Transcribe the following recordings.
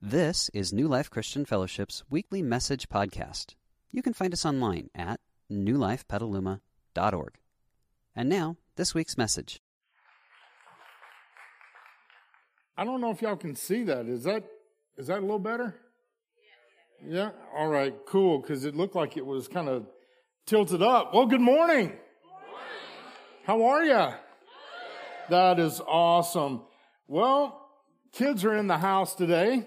This is New Life Christian Fellowship's weekly message podcast. You can find us online at newlifepetaluma.org. And now, this week's message. I don't know if y'all can see that. Is that is that a little better? Yeah. All right. Cool. Because it looked like it was kind of tilted up. Well, good morning. How are you? That is awesome. Well, kids are in the house today.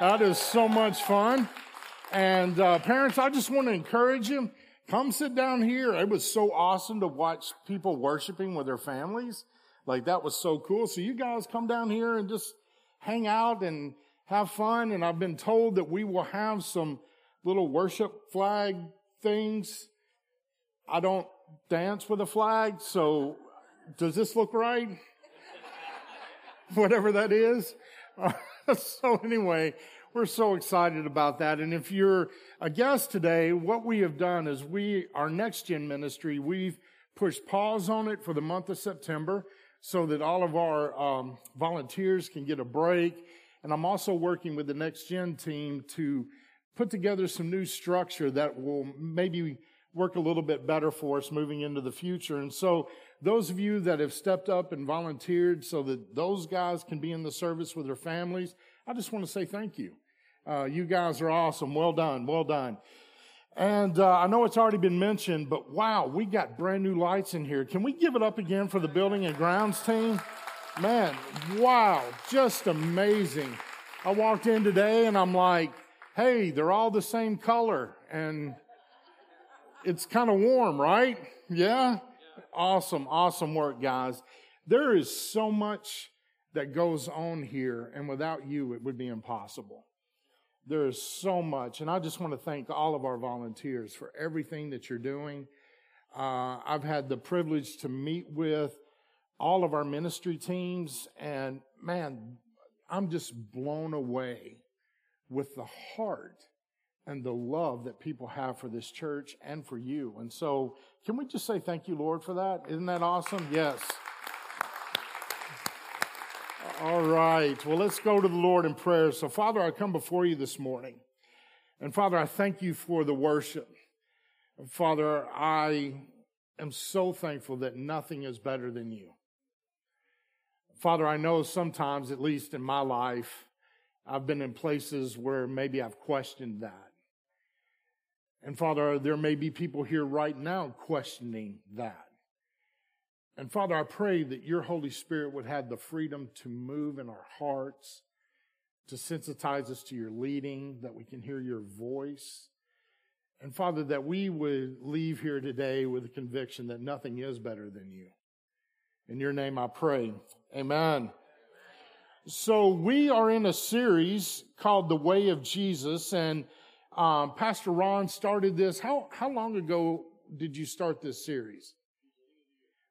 That is so much fun. And uh, parents, I just want to encourage you. Come sit down here. It was so awesome to watch people worshiping with their families. Like that was so cool. So you guys come down here and just hang out and have fun. And I've been told that we will have some little worship flag things. I don't dance with a flag, so does this look right? Whatever that is. so anyway, we're so excited about that. And if you're a guest today, what we have done is we, our next gen ministry, we've pushed pause on it for the month of September so that all of our um, volunteers can get a break. And I'm also working with the next gen team to put together some new structure that will maybe work a little bit better for us moving into the future. And so those of you that have stepped up and volunteered so that those guys can be in the service with their families, I just want to say thank you. Uh, you guys are awesome. Well done. Well done. And uh, I know it's already been mentioned, but wow, we got brand new lights in here. Can we give it up again for the building and grounds team? Man, wow, just amazing. I walked in today and I'm like, hey, they're all the same color. And it's kind of warm, right? Yeah? Awesome, awesome work, guys. There is so much that goes on here, and without you, it would be impossible. There is so much, and I just want to thank all of our volunteers for everything that you're doing. Uh, I've had the privilege to meet with all of our ministry teams, and man, I'm just blown away with the heart and the love that people have for this church and for you. And so, can we just say thank you, Lord, for that? Isn't that awesome? Yes. All right. Well, let's go to the Lord in prayer. So, Father, I come before you this morning. And Father, I thank you for the worship. Father, I am so thankful that nothing is better than you. Father, I know sometimes, at least in my life, I've been in places where maybe I've questioned that. And Father, there may be people here right now questioning that. And Father, I pray that your Holy Spirit would have the freedom to move in our hearts, to sensitize us to your leading, that we can hear your voice. And Father, that we would leave here today with a conviction that nothing is better than you. In your name I pray. Amen. So we are in a series called The Way of Jesus and um, Pastor Ron started this. How, how long ago did you start this series?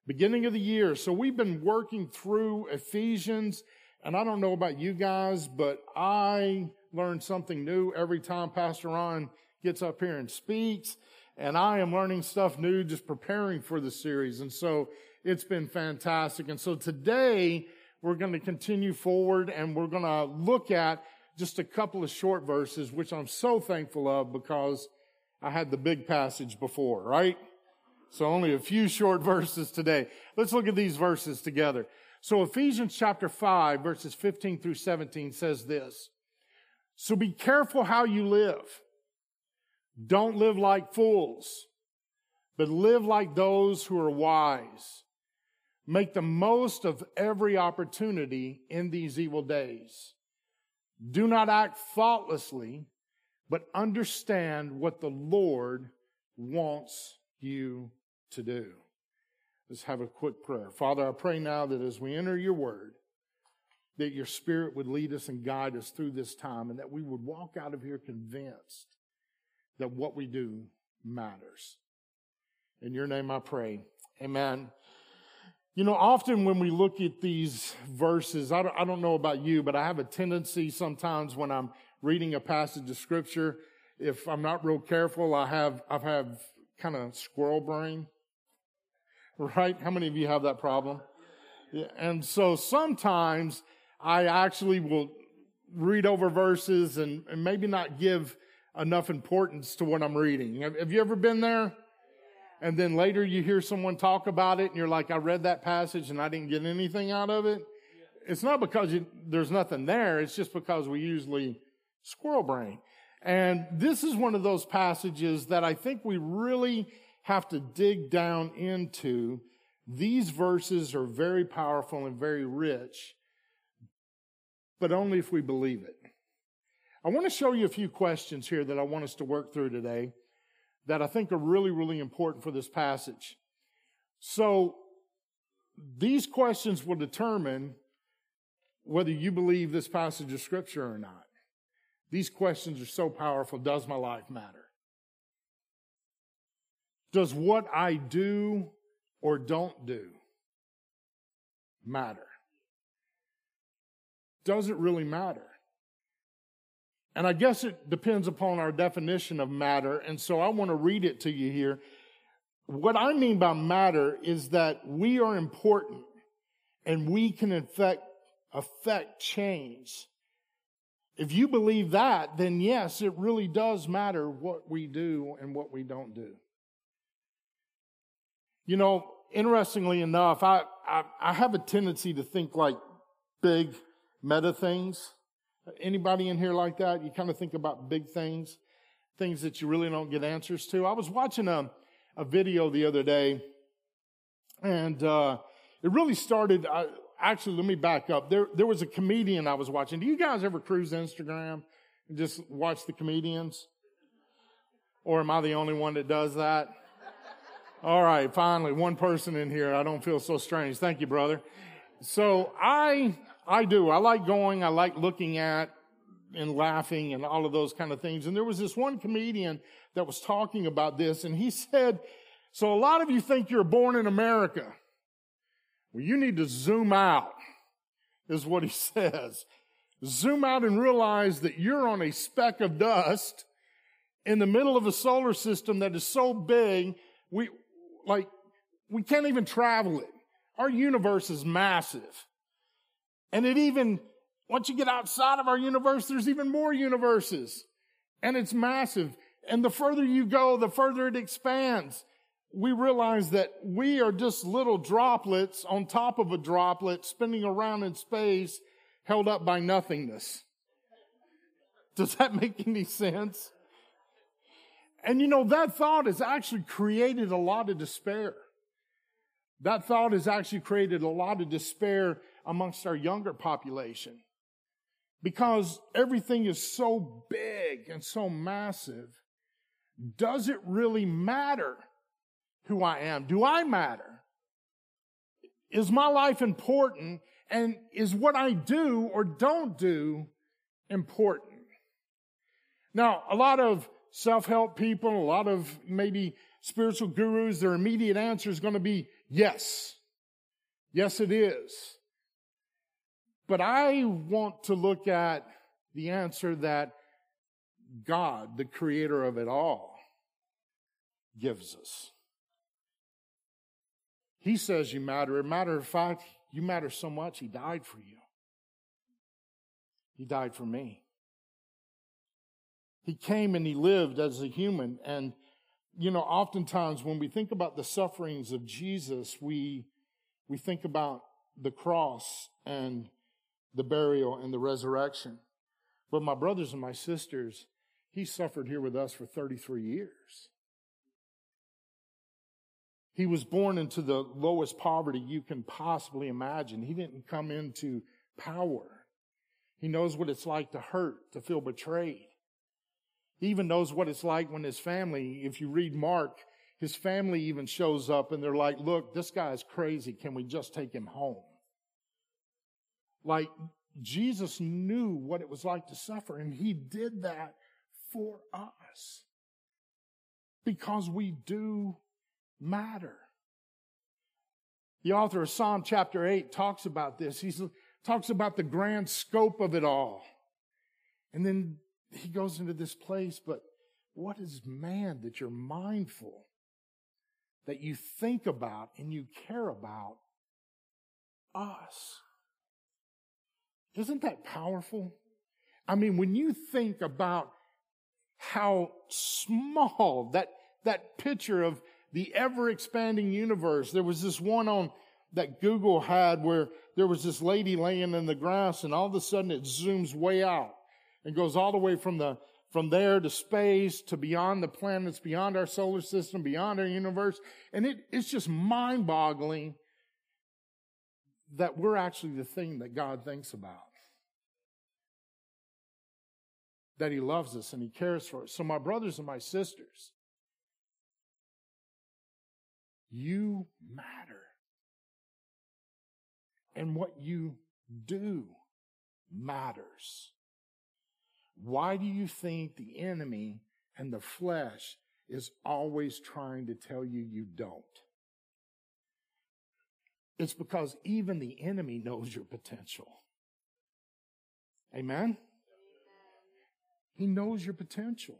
Beginning of the year. So we've been working through Ephesians, and I don't know about you guys, but I learn something new every time Pastor Ron gets up here and speaks. And I am learning stuff new, just preparing for the series. And so it's been fantastic. And so today we're going to continue forward and we're going to look at just a couple of short verses, which I'm so thankful of because I had the big passage before, right? So only a few short verses today. Let's look at these verses together. So Ephesians chapter 5 verses 15 through 17 says this. So be careful how you live. Don't live like fools, but live like those who are wise. Make the most of every opportunity in these evil days. Do not act thoughtlessly, but understand what the Lord wants you to do. Let's have a quick prayer. Father, I pray now that as we enter your word, that your spirit would lead us and guide us through this time and that we would walk out of here convinced that what we do matters. In your name I pray. Amen. You know, often when we look at these verses, I don't, I don't, know about you, but I have a tendency sometimes when I'm reading a passage of scripture, if I'm not real careful, I have, I have kind of squirrel brain. Right? How many of you have that problem? Yeah, and so sometimes I actually will read over verses and, and maybe not give enough importance to what I'm reading. Have, have you ever been there? And then later you hear someone talk about it and you're like, I read that passage and I didn't get anything out of it. It's not because you, there's nothing there. It's just because we usually squirrel brain. And this is one of those passages that I think we really have to dig down into. These verses are very powerful and very rich, but only if we believe it. I want to show you a few questions here that I want us to work through today that I think are really, really important for this passage. So, these questions will determine whether you believe this passage of scripture or not. These questions are so powerful. Does my life matter? Does what I do or don't do matter? Does it really matter? And I guess it depends upon our definition of matter. And so I want to read it to you here. What I mean by matter is that we are important and we can affect, affect change if you believe that, then yes, it really does matter what we do and what we don't do. You know, interestingly enough, I, I, I have a tendency to think like big meta things. Anybody in here like that? You kind of think about big things, things that you really don't get answers to. I was watching a, a video the other day, and uh, it really started. I, actually, let me back up. There, there was a comedian I was watching. Do you guys ever cruise Instagram and just watch the comedians? Or am I the only one that does that? All right, finally, one person in here. I don't feel so strange. Thank you, brother. So I, I do. I like going. I like looking at and laughing and all of those kind of things. And there was this one comedian that was talking about this and he said, so a lot of you think you're born in America. Well, you need to zoom out, is what he says. Zoom out and realize that you're on a speck of dust in the middle of a solar system that is so big, we, like, we can't even travel it. Our universe is massive. And it even, once you get outside of our universe, there's even more universes. And it's massive. And the further you go, the further it expands we realize that we are just little droplets on top of a droplet spinning around in space held up by nothingness. Does that make any sense? And you know, that thought has actually created a lot of despair. That thought has actually created a lot of despair amongst our younger population because everything is so big and so massive. Does it really matter who I am? Do I matter? Is my life important? And is what I do or don't do important? Now, a lot of self-help people, a lot of maybe spiritual gurus, their immediate answer is going to be yes. Yes, it is. But I want to look at the answer that God, the creator of it all, gives us. He says you matter. As a matter of fact, you matter so much, He died for you. He died for me. He came and He lived as a human. And, you know, oftentimes when we think about the sufferings of Jesus, we, we think about the cross and the burial and the resurrection. But my brothers and my sisters, He suffered here with us for 33 years. He was born into the lowest poverty you can possibly imagine. He didn't come into power. He knows what it's like to hurt, to feel betrayed. He even knows what it's like when his family, if you read Mark, his family even shows up and they're like, look, this guy's crazy. Can we just take him home? Like Jesus knew what it was like to suffer and he did that for us because we do matter. The author of Psalm chapter 8 talks about this. He talks about the grand scope of it all. And then he goes into this place, but what is man that you're mindful, that you think about and you care about us? Isn't that powerful? I mean, when you think about how small that, that picture of the ever expanding universe, there was this one on that Google had where there was this lady laying in the grass and all of a sudden it zooms way out and goes all the way from the from there to space to beyond the planets, beyond our solar system, beyond our universe. And it, it's just mind boggling that we're actually the thing that God thinks about. That He loves us and He cares for us. So, my brothers and my sisters, you matter. And what you do matters. Why do you think the enemy and the flesh is always trying to tell you you don't? It's because even the enemy knows your potential. Amen? He knows your potential.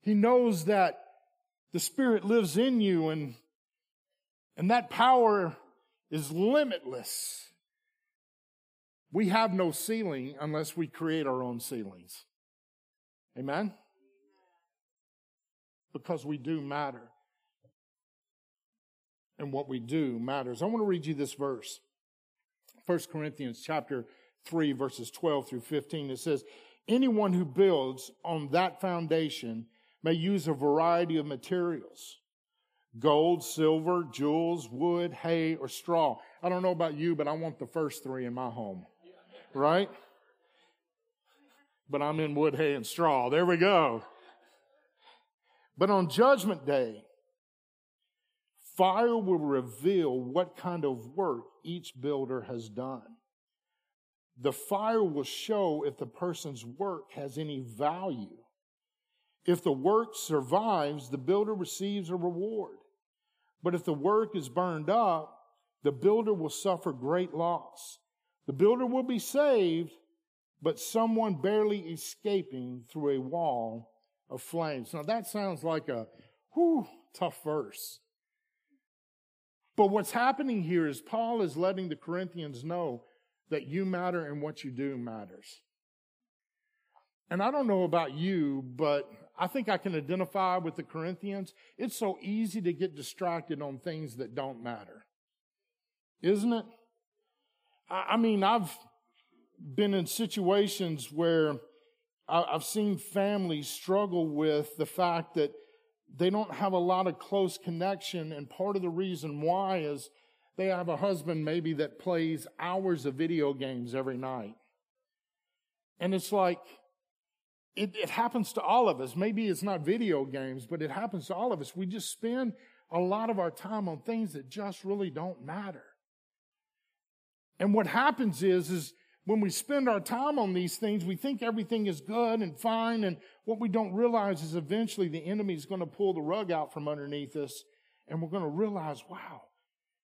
He knows that the Spirit lives in you and, and that power is limitless. We have no ceiling unless we create our own ceilings. Amen? Because we do matter. And what we do matters. I want to read you this verse. 1 Corinthians chapter 3 verses 12 through 15. It says, anyone who builds on that foundation may use a variety of materials. Gold, silver, jewels, wood, hay, or straw. I don't know about you, but I want the first three in my home right? But I'm in wood, hay, and straw. There we go. But on Judgment Day, fire will reveal what kind of work each builder has done. The fire will show if the person's work has any value. If the work survives, the builder receives a reward. But if the work is burned up, the builder will suffer great loss. The builder will be saved, but someone barely escaping through a wall of flames. Now that sounds like a whew, tough verse. But what's happening here is Paul is letting the Corinthians know that you matter and what you do matters. And I don't know about you, but I think I can identify with the Corinthians. It's so easy to get distracted on things that don't matter. Isn't it? I mean, I've been in situations where I've seen families struggle with the fact that they don't have a lot of close connection. And part of the reason why is they have a husband maybe that plays hours of video games every night. And it's like, it, it happens to all of us. Maybe it's not video games, but it happens to all of us. We just spend a lot of our time on things that just really don't matter. And what happens is, is when we spend our time on these things, we think everything is good and fine. And what we don't realize is eventually the enemy is going to pull the rug out from underneath us. And we're going to realize, wow,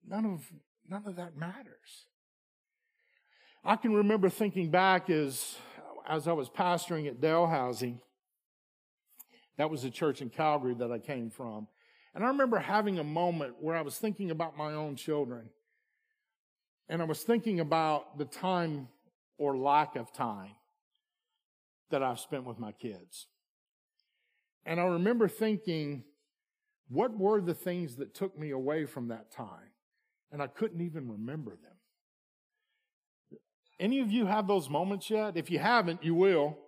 none of, none of that matters. I can remember thinking back as, as I was pastoring at Dalhousie. That was a church in Calgary that I came from. And I remember having a moment where I was thinking about my own children. And I was thinking about the time or lack of time that I've spent with my kids. And I remember thinking, what were the things that took me away from that time? And I couldn't even remember them. Any of you have those moments yet? If you haven't, you will.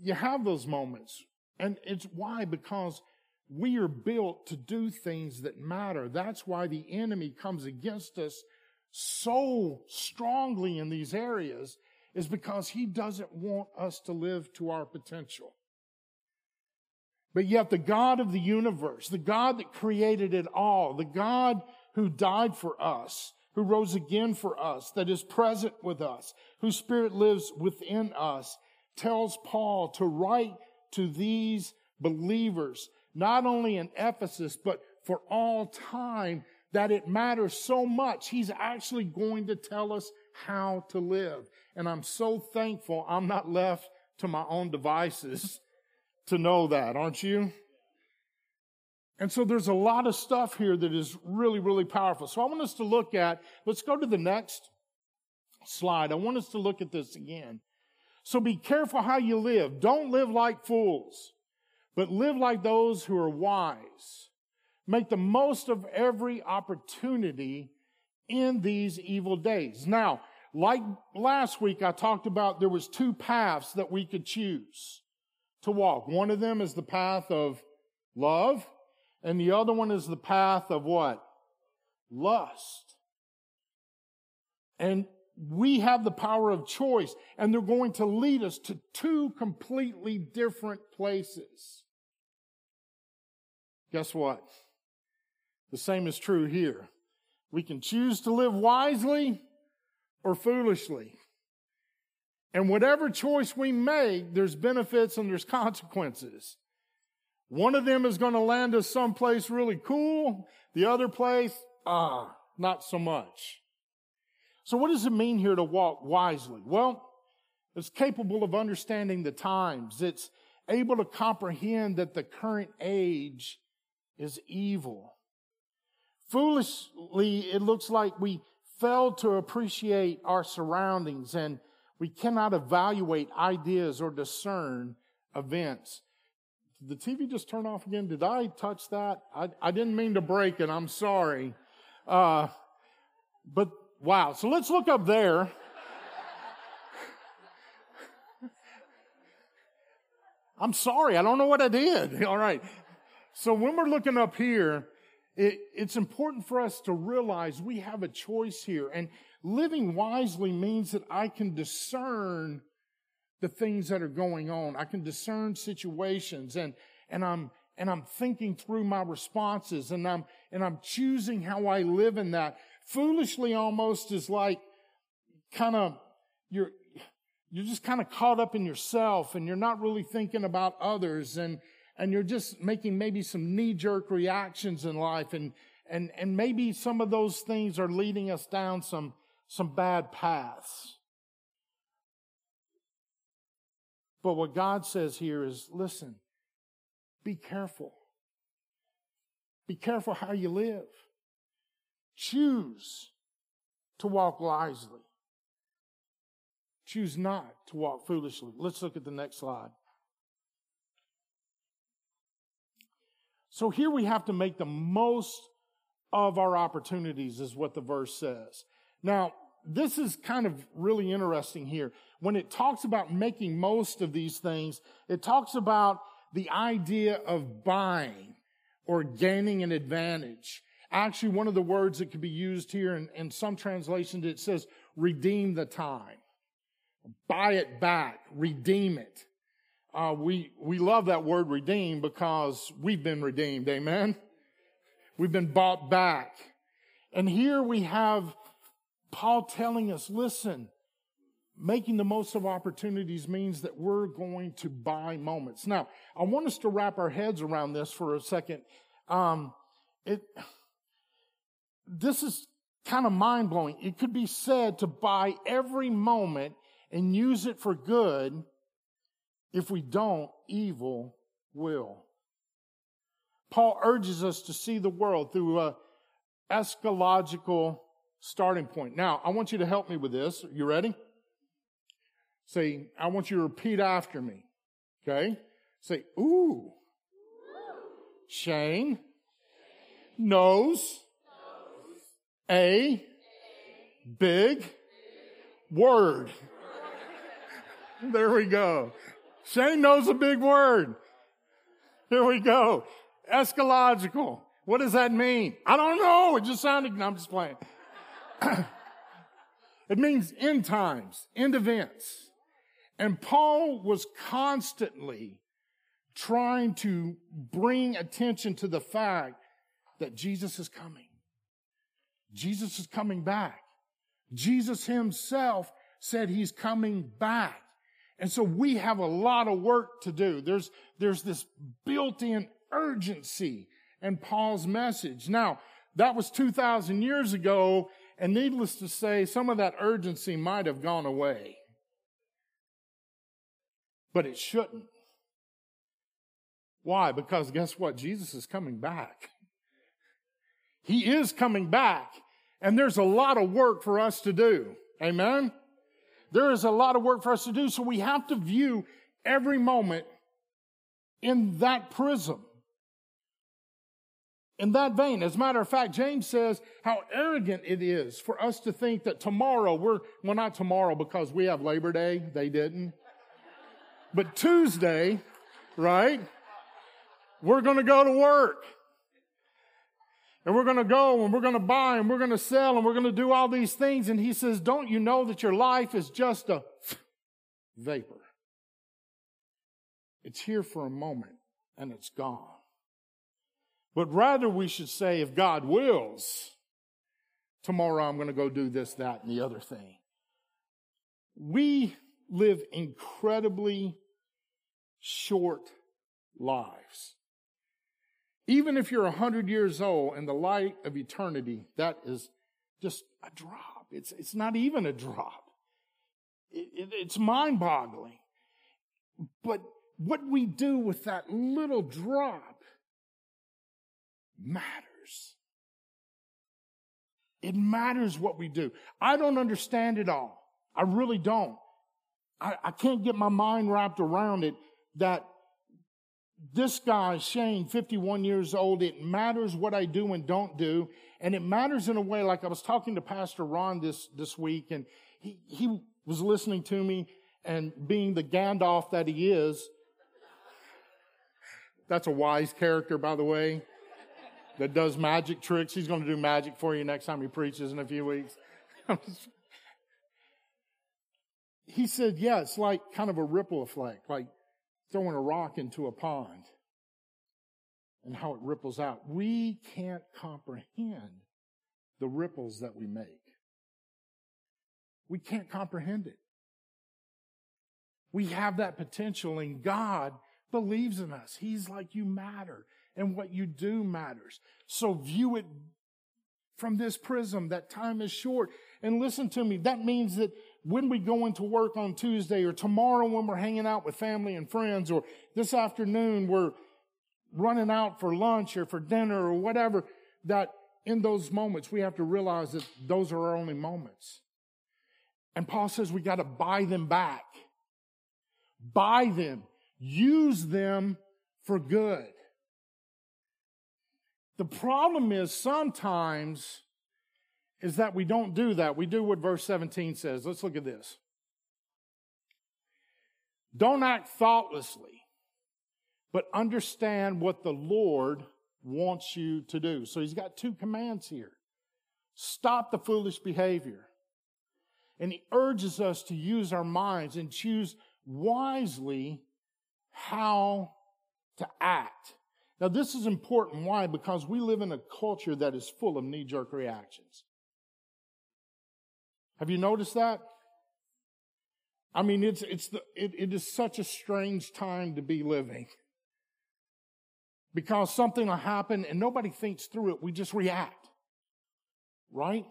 You have those moments. And it's why? Because we are built to do things that matter. That's why the enemy comes against us so strongly in these areas is because he doesn't want us to live to our potential. But yet the God of the universe, the God that created it all, the God who died for us, who rose again for us, that is present with us, whose spirit lives within us, tells Paul to write to these believers not only in Ephesus, but for all time, that it matters so much. He's actually going to tell us how to live. And I'm so thankful I'm not left to my own devices to know that, aren't you? And so there's a lot of stuff here that is really, really powerful. So I want us to look at, let's go to the next. slide, I want us to look at this again. So be careful how you live. Don't live like fools, but live like those who are wise. Make the most of every opportunity in these evil days. Now, like last week, I talked about there was two paths that we could choose to walk. One of them is the path of love, and the other one is the path of what? Lust. And we have the power of choice, and they're going to lead us to two completely different places. Guess what? The same is true here. We can choose to live wisely or foolishly. And whatever choice we make, there's benefits and there's consequences. One of them is going to land us someplace really cool. The other place, ah, not so much. So what does it mean here to walk wisely? Well, it's capable of understanding the times. It's able to comprehend that the current age is evil. Foolishly, it looks like we fail to appreciate our surroundings and we cannot evaluate ideas or discern events. Did the TV just turn off again? Did I touch that? I, I didn't mean to break it. I'm sorry. Uh, but wow. So let's look up there. I'm sorry. I don't know what I did. All right. So when we're looking up here, it, it's important for us to realize we have a choice here. And living wisely means that I can discern the things that are going on. I can discern situations and, and I'm, and I'm thinking through my responses and I'm, and I'm choosing how I live in that. Foolishly almost is like kind of, you're, you're just kind of caught up in yourself and you're not really thinking about others and, and you're just making maybe some knee jerk reactions in life and, and, and maybe some of those things are leading us down some, some bad paths. But what God says here is listen, be careful. Be careful how you live. Choose to walk wisely. Choose not to walk foolishly. Let's look at the next slide. So here we have to make the most of our opportunities, is what the verse says. Now, this is kind of really interesting here. When it talks about making most of these things, it talks about the idea of buying or gaining an advantage. Actually, one of the words that could be used here in, in some translations, it says redeem the time. Buy it back, redeem it. Uh, we, we love that word redeemed because we've been redeemed. Amen. We've been bought back. And here we have Paul telling us, listen, making the most of opportunities means that we're going to buy moments. Now, I want us to wrap our heads around this for a second. Um, it, this is kind of mind blowing. It could be said to buy every moment and use it for good if we don't, evil will. Paul urges us to see the world through a eschatological starting point. Now, I want you to help me with this. You ready? Say, I want you to repeat after me. Okay? Say, ooh. Shane knows a big word. There we go. Shane knows a big word. Here we go. Eschatological. What does that mean? I don't know. It just sounded, I'm just playing. it means end times, end events. And Paul was constantly trying to bring attention to the fact that Jesus is coming. Jesus is coming back. Jesus himself said he's coming back. And so we have a lot of work to do. There's, there's this built-in urgency in Paul's message. Now, that was 2,000 years ago, and needless to say, some of that urgency might have gone away. But it shouldn't. Why? Because guess what? Jesus is coming back. He is coming back, and there's a lot of work for us to do. Amen? There is a lot of work for us to do, so we have to view every moment in that prism. In that vein, as a matter of fact, James says how arrogant it is for us to think that tomorrow we're, well, not tomorrow because we have Labor Day. They didn't. But Tuesday, right? We're going to go to work. And we're going to go and we're going to buy and we're going to sell and we're going to do all these things. And he says, don't you know that your life is just a vapor? It's here for a moment and it's gone. But rather we should say, if God wills, tomorrow I'm going to go do this, that, and the other thing. We live incredibly short lives. Even if you're 100 years old in the light of eternity, that is just a drop. It's, it's not even a drop. It, it, it's mind boggling. But what we do with that little drop matters. It matters what we do. I don't understand it all. I really don't. I, I can't get my mind wrapped around it that this guy, Shane, 51 years old, it matters what I do and don't do. And it matters in a way, like I was talking to Pastor Ron this, this week, and he, he was listening to me, and being the Gandalf that he is, that's a wise character, by the way, that does magic tricks. He's going to do magic for you next time he preaches in a few weeks. he said, yeah, it's like kind of a ripple effect, like throwing a rock into a pond and how it ripples out. We can't comprehend the ripples that we make. We can't comprehend it. We have that potential and God believes in us. He's like, you matter and what you do matters. So view it from this prism that time is short. And listen to me. That means that when we go into work on Tuesday or tomorrow when we're hanging out with family and friends or this afternoon we're running out for lunch or for dinner or whatever, that in those moments we have to realize that those are our only moments. And Paul says we got to buy them back. Buy them. Use them for good. The problem is sometimes is that we don't do that. We do what verse 17 says. Let's look at this. Don't act thoughtlessly, but understand what the Lord wants you to do. So he's got two commands here. Stop the foolish behavior. And he urges us to use our minds and choose wisely how to act. Now, this is important. Why? Because we live in a culture that is full of knee jerk reactions. Have you noticed that? I mean, it's, it's the, it, it is such a strange time to be living. Because something will happen and nobody thinks through it. We just react. Right?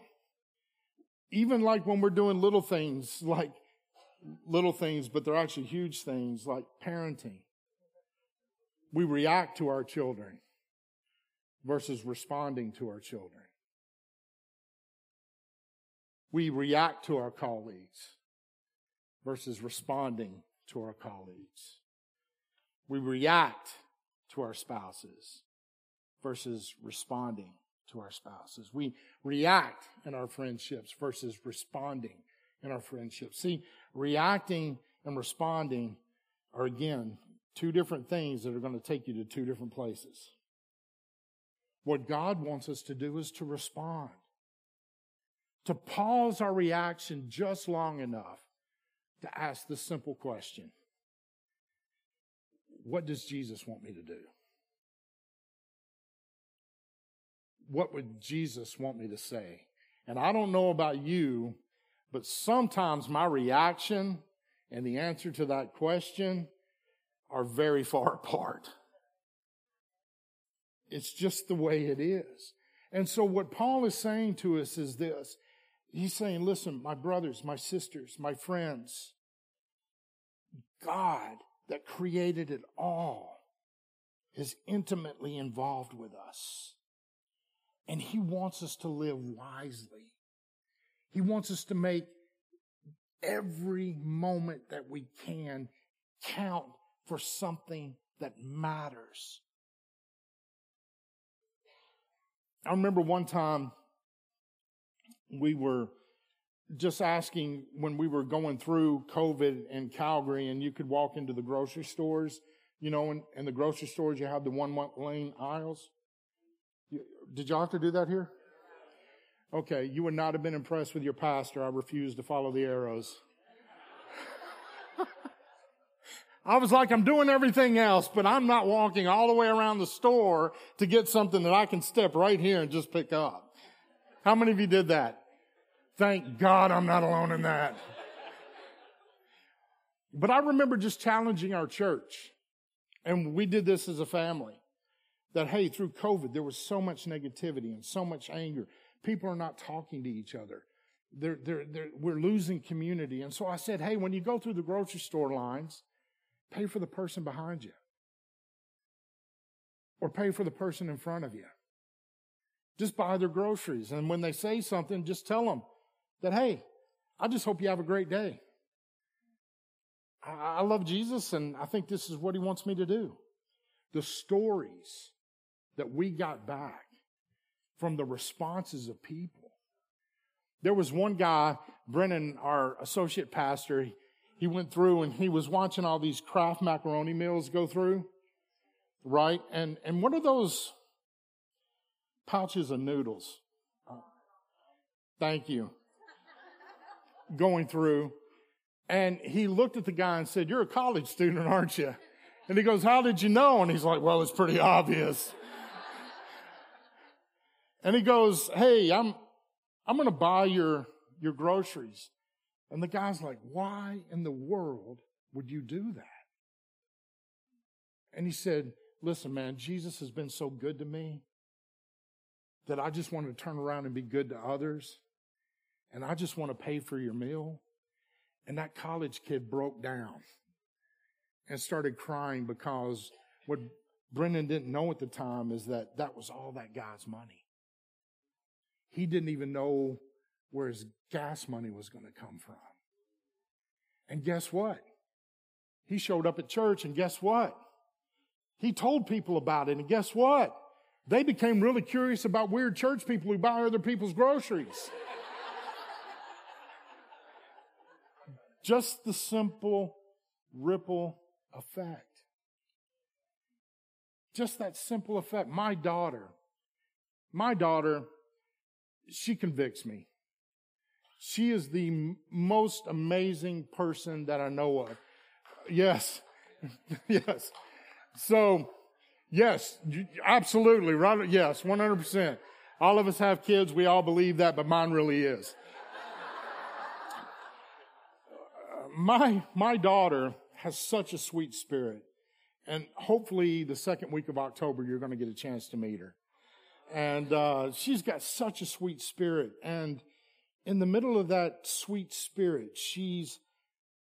Even like when we're doing little things, like little things, but they're actually huge things, like parenting. We react to our children versus responding to our children. We react to our colleagues versus responding to our colleagues. We react to our spouses versus responding to our spouses. We react in our friendships versus responding in our friendships. See, reacting and responding are again two different things that are going to take you to two different places. What God wants us to do is to respond to pause our reaction just long enough to ask the simple question What does Jesus want me to do? What would Jesus want me to say? And I don't know about you, but sometimes my reaction and the answer to that question are very far apart. It's just the way it is. And so what Paul is saying to us is this He's saying, listen, my brothers, my sisters, my friends, God that created it all is intimately involved with us. And He wants us to live wisely. He wants us to make every moment that we can count for something that matters. I remember one time we were just asking when we were going through COVID in Calgary and you could walk into the grocery stores, you know, in, the grocery stores you have the one lane aisles. Did y'all have to do that here? Okay, you would not have been impressed with your pastor. I refuse to follow the arrows. I was like, I'm doing everything else, but I'm not walking all the way around the store to get something that I can step right here and just pick up. How many of you did that? Thank God I'm not alone in that. But I remember just challenging our church, and we did this as a family, that hey, through COVID, there was so much negativity and so much anger. People are not talking to each other. They're, they're, they're, we're losing community. And so I said, hey, when you go through the grocery store lines, pay for the person behind you. Or pay for the person in front of you. Just buy their groceries. And when they say something, just tell them that, hey, I just hope you have a great day. I, I love Jesus and I think this is what he wants me to do. The stories that we got back from the responses of people. There was one guy, Brennan, our associate pastor, he went through and he was watching all these Kraft macaroni meals go through, right? And, and what are those pouches of noodles? Thank you. Going through. And he looked at the guy and said, You're a college student, aren't you? And he goes, How did you know? And he's like, Well, it's pretty obvious. And he goes, Hey, I'm, I'm going to buy your, your groceries. And the guy's like, Why in the world would you do that? And he said, Listen, man, Jesus has been so good to me that I just want to turn around and be good to others. And I just want to pay for your meal. And that college kid broke down and started crying because what Brendan didn't know at the time is that that was all that guy's money. He didn't even know where his gas money was going to come from. And guess what? He showed up at church, and guess what? He told people about it, and guess what? They became really curious about weird church people who buy other people's groceries. Just the simple ripple effect. Just that simple effect. My daughter, my daughter she convicts me. She is the most amazing person that I know of. Yes. yes. So, yes, absolutely. Right. Yes, 100%. All of us have kids. We all believe that, but mine really is. My, my daughter has such a sweet spirit. And hopefully the second week of October, you're going to get a chance to meet her. And uh, she's got such a sweet spirit. And in the middle of that sweet spirit, she's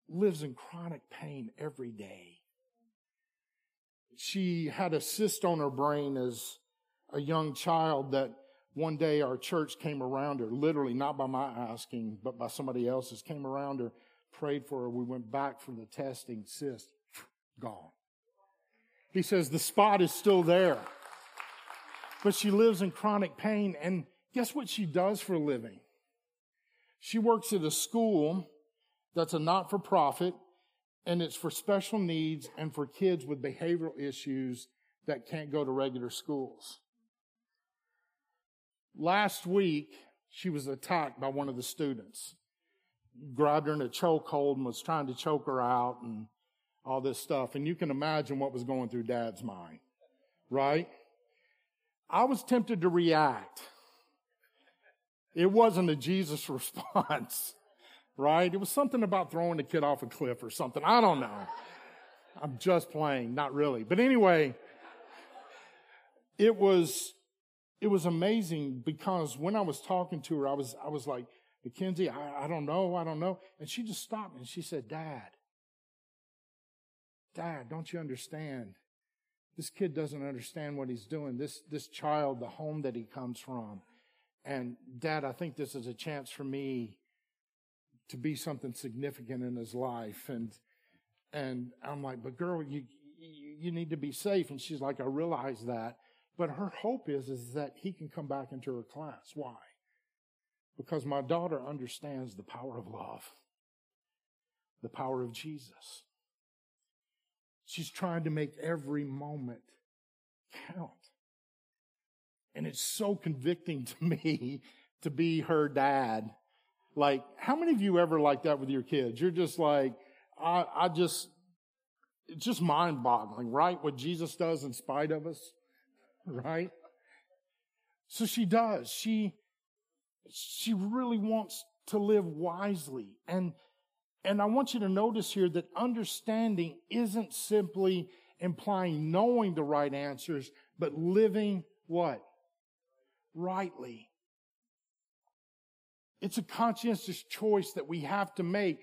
lives in chronic pain every day. She had a cyst on her brain as a young child that one day our church came around her, literally not by my asking, but by somebody else's, came around her, prayed for her. We went back for the testing, cyst, gone. He says the spot is still there but she lives in chronic pain. And guess what she does for a living? She works at a school that's a not for profit and it's for special needs and for kids with behavioral issues that can't go to regular schools. Last week, she was attacked by one of the students. Grabbed her in a chokehold and was trying to choke her out and all this stuff. And you can imagine what was going through dad's mind, right? I was tempted to react. It wasn't a Jesus response, right? It was something about throwing the kid off a cliff or something. I don't know. I'm just playing, not really. But anyway, it was, it was amazing because when I was talking to her, I was, I was like, Mackenzie, I, I don't know, I don't know. And she just stopped and she said, Dad, Dad, don't you understand? This kid doesn't understand what he's doing. This, this child, the home that he comes from. And dad, I think this is a chance for me to be something significant in his life. And, and I'm like, but girl, you, you need to be safe. And she's like, I realize that. But her hope is, is that he can come back into her class. Why? Because my daughter understands the power of love, the power of Jesus. She's trying to make every moment count. And it's so convicting to me to be her dad. Like, how many of you ever like that with your kids? You're just like, I, I just, it's just mind boggling, right? What Jesus does in spite of us, right? So she does. She, she really wants to live wisely. And, and I want you to notice here that understanding isn't simply implying knowing the right answers, but living what? Rightly. It's a conscientious choice that we have to make.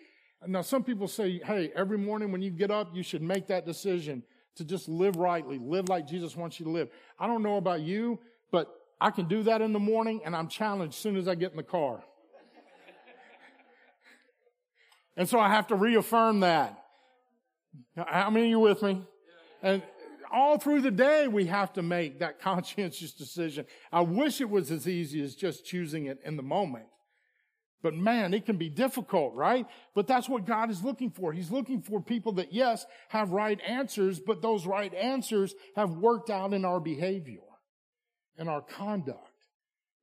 Now, some people say, hey, every morning when you get up, you should make that decision to just live rightly, live like Jesus wants you to live. I don't know about you, but I can do that in the morning and I'm challenged as soon as I get in the car. and so I have to reaffirm that. How many of you with me? And all through the day, we have to make that conscientious decision. I wish it was as easy as just choosing it in the moment. But man, it can be difficult, right? But that's what God is looking for. He's looking for people that, yes, have right answers, but those right answers have worked out in our behavior and our conduct.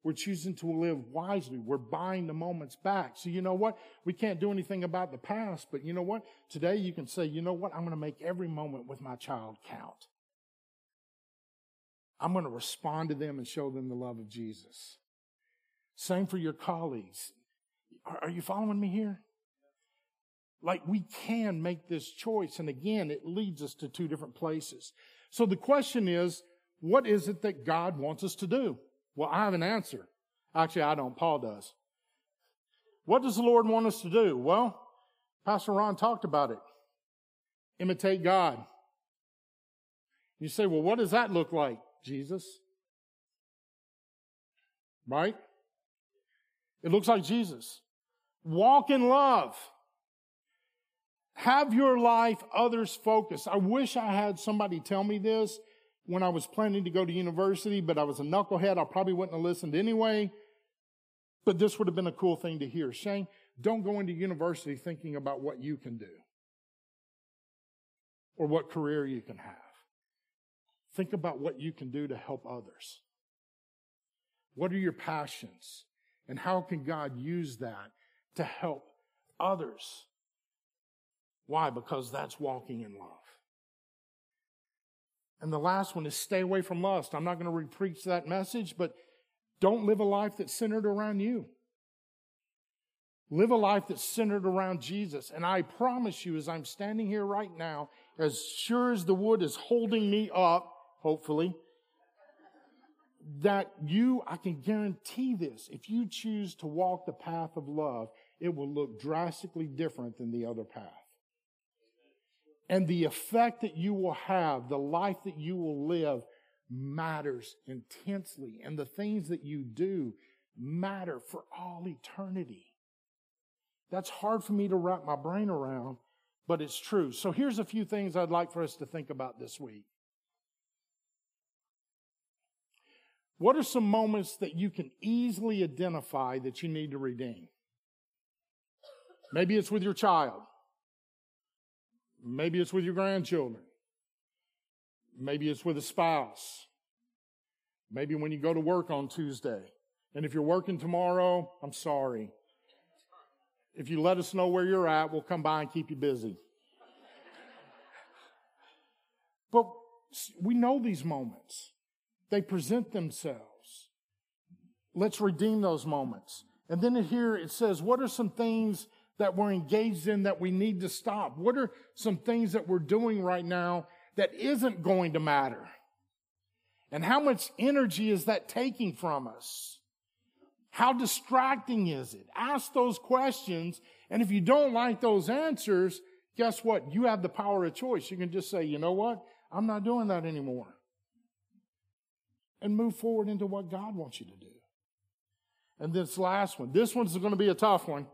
We're choosing to live wisely. We're buying the moments back. So you know what? We can't do anything about the past, but you know what? Today you can say, you know what? I'm going to make every moment with my child count. I'm going to respond to them and show them the love of Jesus. Same for your colleagues. Are, you following me here? Like we can make this choice. And again, it leads us to two different places. So the question is, what is it that God wants us to do? Well, I have an answer. Actually, I don't. Paul does. What does the Lord want us to do? Well, Pastor Ron talked about it. Imitate God. You say, well, what does that look like? Jesus. Right? It looks like Jesus. Walk in love. Have your life others focused. I wish I had somebody tell me this when I was planning to go to university, but I was a knucklehead. I probably wouldn't have listened anyway. But this would have been a cool thing to hear. Shane, don't go into university thinking about what you can do or what career you can have. Think about what you can do to help others. What are your passions? And how can God use that to help others. Why? Because that's walking in love. And the last one is stay away from lust. I'm not going to re-preach that message, but don't live a life that's centered around you. Live a life that's centered around Jesus. And I promise you, as I'm standing here right now, as sure as the wood is holding me up, hopefully, that you, I can guarantee this, if you choose to walk the path of love, it will look drastically different than the other path. And the effect that you will have, the life that you will live, matters intensely. And the things that you do matter for all eternity. That's hard for me to wrap my brain around, but it's true. So here's a few things I'd like for us to think about this week. What are some moments that you can easily identify that you need to redeem? Maybe it's with your child. Maybe it's with your grandchildren. Maybe it's with a spouse. Maybe when you go to work on Tuesday. And if you're working tomorrow, I'm sorry. If you let us know where you're at, we'll come by and keep you busy. but we know these moments. They present themselves. Let's redeem those moments. And then here it says, what are some things that we're engaged in that we need to stop? What are some things that we're doing right now that isn't going to matter? And how much energy is that taking from us? How distracting is it? Ask those questions. And if you don't like those answers, guess what? You have the power of choice. You can just say, you know what? I'm not doing that anymore and move forward into what God wants you to do. And this last one, this one's going to be a tough one.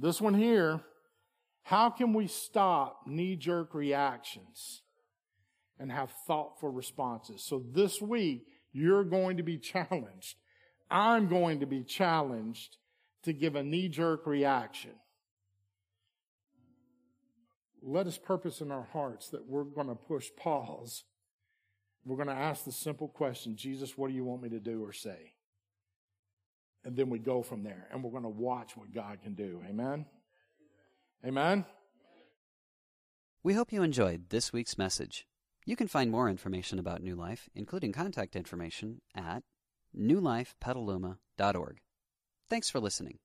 This one here, how can we stop knee jerk reactions and have thoughtful responses? So this week, you're going to be challenged. I'm going to be challenged to give a knee jerk reaction. Let us purpose in our hearts that we're going to push pause. We're going to ask the simple question Jesus, what do you want me to do or say? And then we go from there and we're going to watch what God can do. Amen? Amen? We hope you enjoyed this week's message. You can find more information about New Life, including contact information, at newlifepetaluma.org. Thanks for listening.